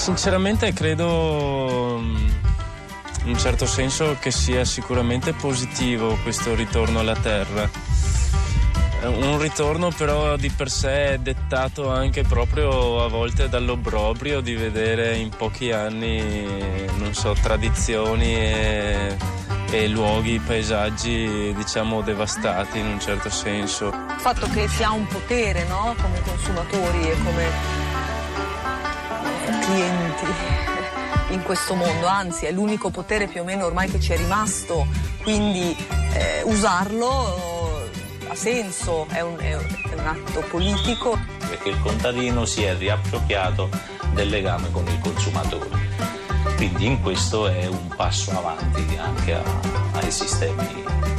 sinceramente credo mm, in un certo senso che sia sicuramente positivo questo ritorno alla terra. Un ritorno però di per sé dettato anche proprio a volte dall'obbrobrio di vedere in pochi anni, non so, tradizioni e, e luoghi, paesaggi diciamo devastati in un certo senso. Il fatto che si ha un potere no? come consumatori e come eh, clienti in questo mondo, anzi è l'unico potere più o meno ormai che ci è rimasto, quindi eh, usarlo ha senso, è un, è un atto politico. Perché il contadino si è riappropriato del legame con il consumatore. Quindi in questo è un passo avanti anche a, ai sistemi eh,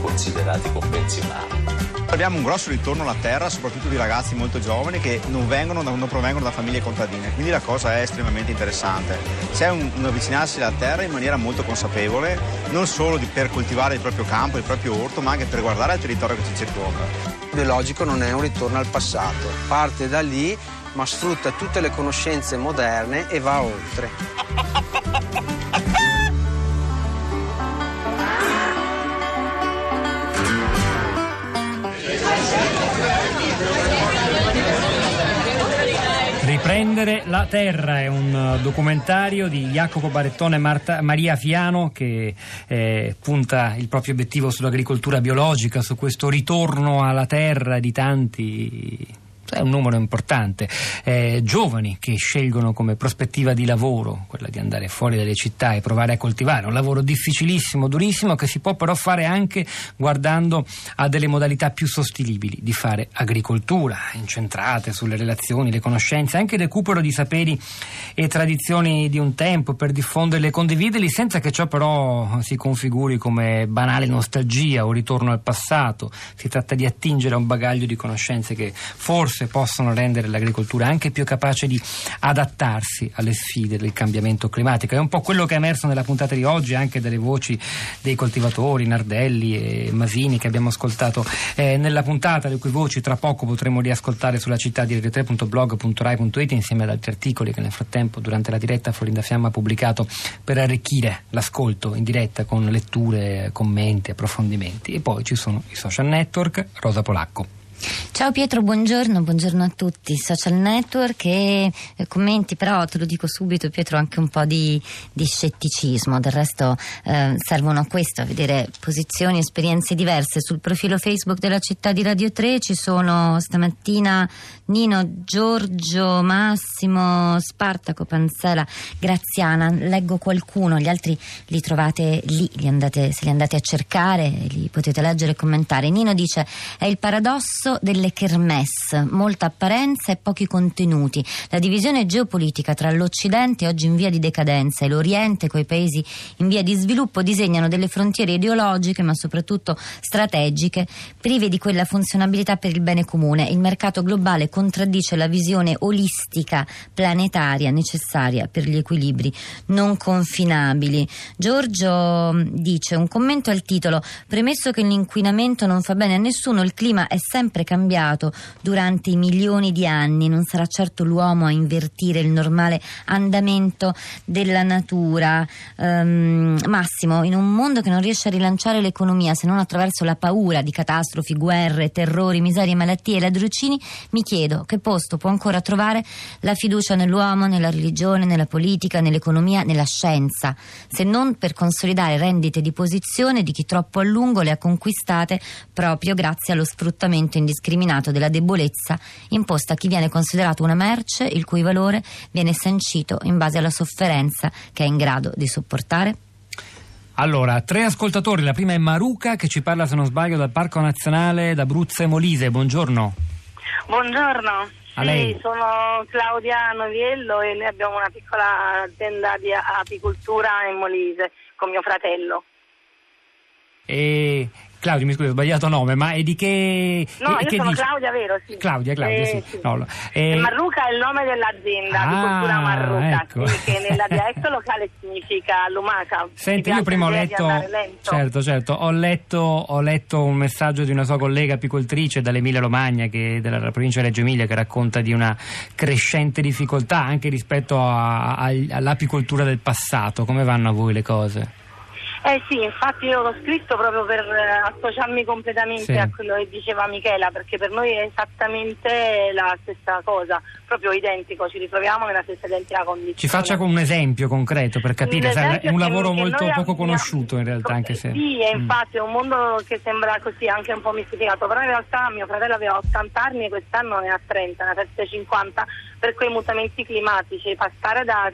considerati convenzionali. Abbiamo un grosso ritorno alla terra, soprattutto di ragazzi molto giovani che non, vengono, non provengono da famiglie contadine, quindi la cosa è estremamente interessante. C'è un, un avvicinarsi alla terra in maniera molto consapevole, non solo di, per coltivare il proprio campo, il proprio orto, ma anche per guardare il territorio che ci circonda. Il biologico non è un ritorno al passato, parte da lì ma sfrutta tutte le conoscenze moderne e va oltre. Riprendere la terra è un uh, documentario di Jacopo Barettone e Marta, Maria Fiano che eh, punta il proprio obiettivo sull'agricoltura biologica, su questo ritorno alla terra di tanti è un numero importante, eh, giovani che scelgono come prospettiva di lavoro quella di andare fuori dalle città e provare a coltivare, un lavoro difficilissimo, durissimo, che si può però fare anche guardando a delle modalità più sostenibili di fare agricoltura, incentrate sulle relazioni, le conoscenze, anche il recupero di saperi e tradizioni di un tempo per diffonderle e condividerli senza che ciò però si configuri come banale nostalgia o ritorno al passato. Si tratta di attingere a un bagaglio di conoscenze che forse forse possono rendere l'agricoltura anche più capace di adattarsi alle sfide del cambiamento climatico. È un po' quello che è emerso nella puntata di oggi anche dalle voci dei coltivatori Nardelli e Masini che abbiamo ascoltato eh, nella puntata, le cui voci tra poco potremo riascoltare sulla città di radio3.blog.rai.it insieme ad altri articoli che nel frattempo durante la diretta Florinda Fiamma ha pubblicato per arricchire l'ascolto in diretta con letture, commenti, approfondimenti. E poi ci sono i social network, Rosa Polacco. Ciao Pietro, buongiorno, buongiorno a tutti. Social network e eh, commenti, però te lo dico subito Pietro, anche un po' di, di scetticismo, del resto eh, servono a questo, a vedere posizioni, esperienze diverse. Sul profilo Facebook della città di Radio 3 ci sono stamattina Nino, Giorgio, Massimo, Spartaco, Panzela, Graziana, leggo qualcuno, gli altri li trovate lì, li andate, se li andate a cercare, li potete leggere e commentare. Nino dice è il paradosso delle kermesse, molta apparenza e pochi contenuti. La divisione geopolitica tra l'Occidente, oggi in via di decadenza, e l'Oriente, coi paesi in via di sviluppo, disegnano delle frontiere ideologiche, ma soprattutto strategiche, prive di quella funzionabilità per il bene comune. Il mercato globale contraddice la visione olistica, planetaria, necessaria per gli equilibri non confinabili. Giorgio mm, dice un commento al titolo: Premesso che l'inquinamento non fa bene a nessuno, il clima è sempre cambiato durante i milioni di anni, non sarà certo l'uomo a invertire il normale andamento della natura. Um, Massimo, in un mondo che non riesce a rilanciare l'economia se non attraverso la paura di catastrofi, guerre, terrori, miserie, malattie e ladrucini, mi chiedo che posto può ancora trovare la fiducia nell'uomo, nella religione, nella politica, nell'economia, nella scienza, se non per consolidare rendite di posizione di chi troppo a lungo le ha conquistate proprio grazie allo sfruttamento indiscriminato indiscriminato della debolezza imposta a chi viene considerato una merce il cui valore viene sancito in base alla sofferenza che è in grado di sopportare? Allora, tre ascoltatori. La prima è Maruca che ci parla, se non sbaglio, dal Parco Nazionale d'Abruzzo e Molise. Buongiorno. Buongiorno. A lei. Sì, sono Claudia Noviello e noi abbiamo una piccola azienda di apicoltura in Molise con mio fratello. E Claudia, mi scusi, ho sbagliato nome, ma è di che... No, eh, io che sono dice? Claudia, vero? Sì. Claudia, Claudia, Eh, sì. No, no. Eh, Marruca è il nome dell'azienda di Ah, cultura Marruca, ecco. sì, che nella dialetto locale significa lumaca. Senti, io prima ho di letto, certo, certo, ho letto, ho letto un messaggio di una sua collega apicoltrice dall'Emilia Romagna, che, della provincia di Reggio Emilia, che racconta di una crescente difficoltà anche rispetto a- a- all'apicoltura del passato. Come vanno a voi le cose? Eh sì, infatti io l'ho scritto proprio per eh, associarmi completamente Sì. a quello che diceva Michela, perché per noi è esattamente la stessa cosa, proprio identico, ci ritroviamo nella stessa identica condizione. Ci faccia con un esempio concreto per capire, sai, è un lavoro molto poco abbiamo- conosciuto in realtà, anche se... Sì, e Mm. infatti è un mondo che sembra così anche un po' mistificato, però in realtà mio fratello aveva 80 anni e quest'anno ne ha 30, ne ha 750 per quei mutamenti climatici, passare da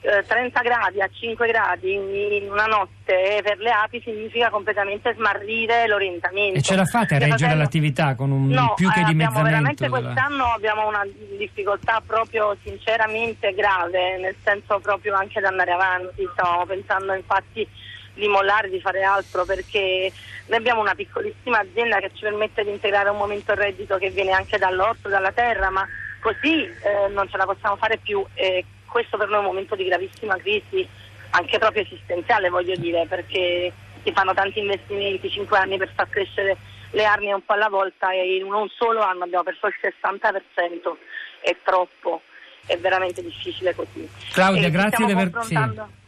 eh, 30 gradi a 5 gradi in una notte per le api significa completamente smarrire l'orientamento. E ce la fate a reggere fratello- l'attività con un No, più che eh, abbiamo dimezzamento? veramente della- quest'anno abbiamo una difficoltà proprio sinceramente grave, nel senso proprio anche di andare avanti. Stavamo pensando infatti di mollare, di fare altro perché noi abbiamo una piccolissima azienda che ci permette di integrare un momento il reddito che viene anche dall'orto, dalla terra, ma così eh, non ce la possiamo fare più e questo per noi è un momento di gravissima crisi, anche proprio esistenziale voglio dire, perché si fanno tanti investimenti, 5 anni per far crescere le armi un po' alla volta e in un solo anno abbiamo perso il 60%, è troppo, è veramente difficile così. Claudia, grazie di aver, sì.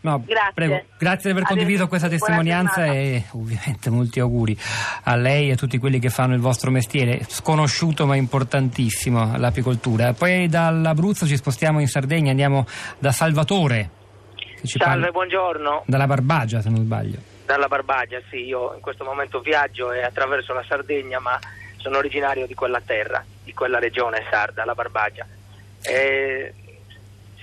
No, Grazie. prego. Grazie di aver condiviso questa testimonianza e ovviamente molti auguri a lei e a tutti quelli che fanno il vostro mestiere, sconosciuto ma importantissimo, l'apicoltura. Poi dall'Abruzzo ci spostiamo in Sardegna, andiamo da Salvatore. Salve, parla- buongiorno. Dalla Barbagia, se non sbaglio. Dalla Barbagia, sì, io in questo momento viaggio e attraverso la Sardegna, ma sono originario di quella terra, di quella regione sarda, la Barbagia. E,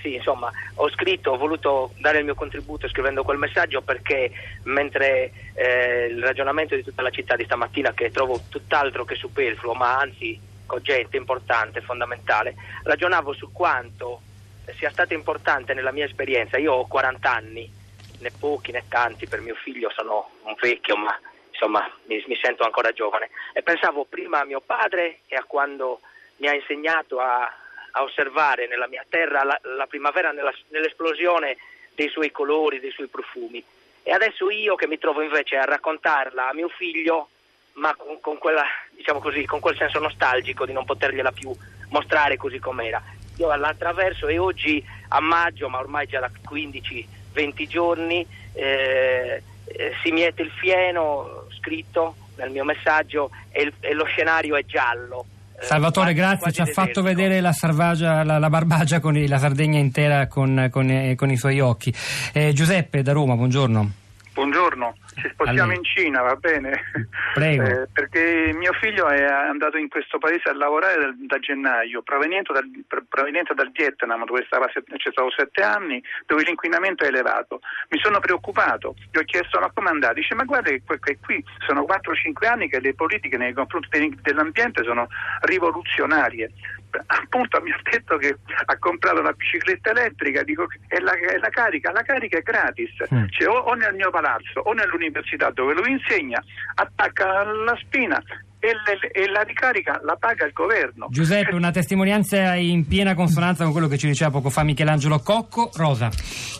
sì, insomma, ho scritto, ho voluto dare il mio contributo scrivendo quel messaggio perché mentre eh, il ragionamento di tutta la città di stamattina, che trovo tutt'altro che superfluo, ma anzi cogente, importante, fondamentale, ragionavo su quanto sia stata importante nella mia esperienza. Io ho 40 anni, né pochi né tanti per mio figlio, sono un vecchio, ma insomma mi, mi sento ancora giovane. E pensavo prima a mio padre e a quando mi ha insegnato a, a osservare nella mia terra la, la primavera nella- nell'esplosione dei suoi colori, dei suoi profumi. E adesso io che mi trovo invece a raccontarla a mio figlio, ma con, con quella, diciamo così, con quel senso nostalgico di non potergliela più mostrare così com'era. Io la attraverso e oggi a maggio, ma ormai già da 15-20 giorni, eh, eh, si miete il fieno, scritto nel mio messaggio, e, il- e lo scenario è giallo. Eh, Salvatore, quasi- grazie, ci ha fatto vedere la, la, la Barbagia con i- la Sardegna intera con, con, eh, con i suoi occhi. Eh, Giuseppe da Roma, buongiorno. Buongiorno, ci A spostiamo lei. in Cina, va bene? Prego. Eh, perché mio figlio è andato in questo paese a lavorare dal- da gennaio, proveniente dal, pr- proveniente dal Vietnam, dove stava, c'è stato sette anni, dove l'inquinamento è elevato. Mi sono preoccupato, gli ho chiesto ma come andate? Dice ma guarda che, che qui sono 4-5 anni che le politiche nei confronti de- dell'ambiente sono rivoluzionarie. Appunto mi ha detto che ha comprato una bicicletta elettrica dico, e, la, e la carica, la carica è gratis, Mm. cioè, o, o nel mio palazzo o nell'università dove lui insegna, attacca la spina e, le- e la ricarica la paga il governo. Giuseppe, una testimonianza in piena consonanza con quello che ci diceva poco fa Michelangelo Cocco. Rosa.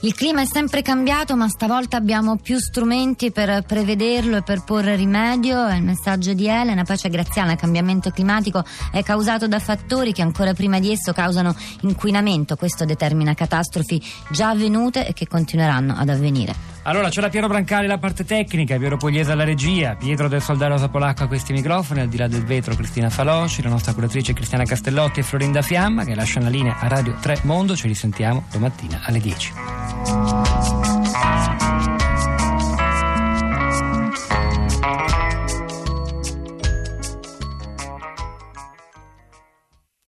Il clima è sempre cambiato, ma stavolta abbiamo più strumenti per prevederlo e per porre rimedio. È il messaggio di Elena. Pace Graziana, il cambiamento climatico è causato da fattori che ancora prima di esso causano inquinamento. Questo determina catastrofi già avvenute e che continueranno ad avvenire. Allora c'era Piero Brancali la parte tecnica, Piero Pugliese alla regia, Pietro del Soldaro Sapolacco a questi microfoni, al di là del vetro Cristina Faloci, la nostra curatrice Cristiana Castellotti e Florinda Fiamma che lasciano la linea a Radio 3 Mondo. Ci risentiamo domattina alle 10.